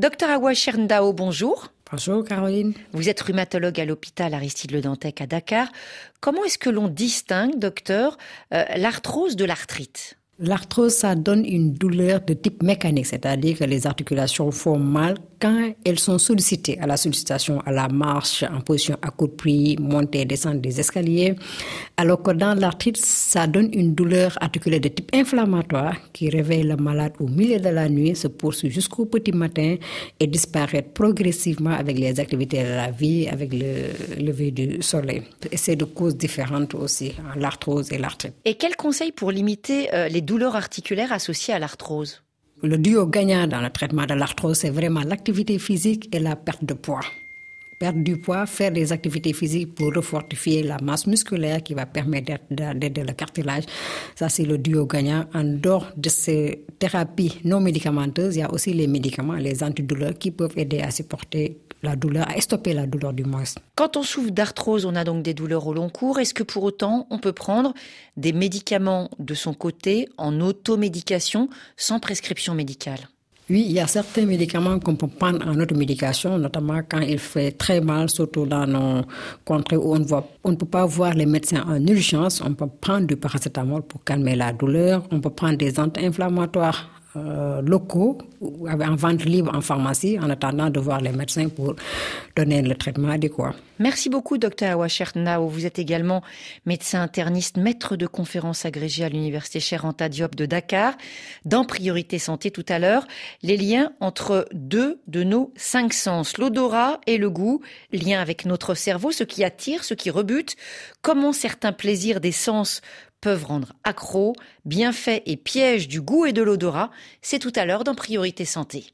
Docteur Awa Cherndao, bonjour. Bonjour Caroline. Vous êtes rhumatologue à l'hôpital Aristide Le Dantec à Dakar. Comment est-ce que l'on distingue, docteur, euh, l'arthrose de l'arthrite? L'arthrose, ça donne une douleur de type mécanique, c'est-à-dire que les articulations font mal quand elles sont sollicitées à la sollicitation, à la marche, en position pied, monter et descendre des escaliers. Alors que dans l'arthrite, ça donne une douleur articulaire de type inflammatoire qui réveille le malade au milieu de la nuit, se poursuit jusqu'au petit matin et disparaît progressivement avec les activités de la vie, avec le lever du soleil. Et c'est de causes différentes aussi, l'arthrose et l'arthrite. Et quels conseils pour limiter euh, les douleurs articulaires associées à l'arthrose Le duo gagnant dans le traitement de l'arthrose, c'est vraiment l'activité physique et la perte de poids. Perdre du poids, faire des activités physiques pour refortifier la masse musculaire qui va permettre d'aider le cartilage. Ça, c'est le duo gagnant. En dehors de ces thérapies non médicamenteuses, il y a aussi les médicaments, les antidouleurs qui peuvent aider à supporter la douleur, à stopper la douleur du moins. Quand on souffre d'arthrose, on a donc des douleurs au long cours. Est-ce que pour autant, on peut prendre des médicaments de son côté en automédication sans prescription médicale? Oui, il y a certains médicaments qu'on peut prendre en automédication, notamment quand il fait très mal, surtout dans nos contrées où on, on ne peut pas voir les médecins en urgence. On peut prendre du paracétamol pour calmer la douleur. On peut prendre des anti-inflammatoires euh, locaux en vente libre en pharmacie en attendant de voir les médecins pour donner le traitement adéquat. Merci beaucoup, docteur Awashertnao. Vous êtes également médecin interniste, maître de conférences agrégé à l'université Cheranta Diop de Dakar. Dans Priorité Santé tout à l'heure, les liens entre deux de nos cinq sens, l'odorat et le goût, lien avec notre cerveau, ce qui attire, ce qui rebute, comment certains plaisirs des sens peuvent rendre accro, bienfaits et pièges du goût et de l'odorat, c'est tout à l'heure dans Priorité Santé.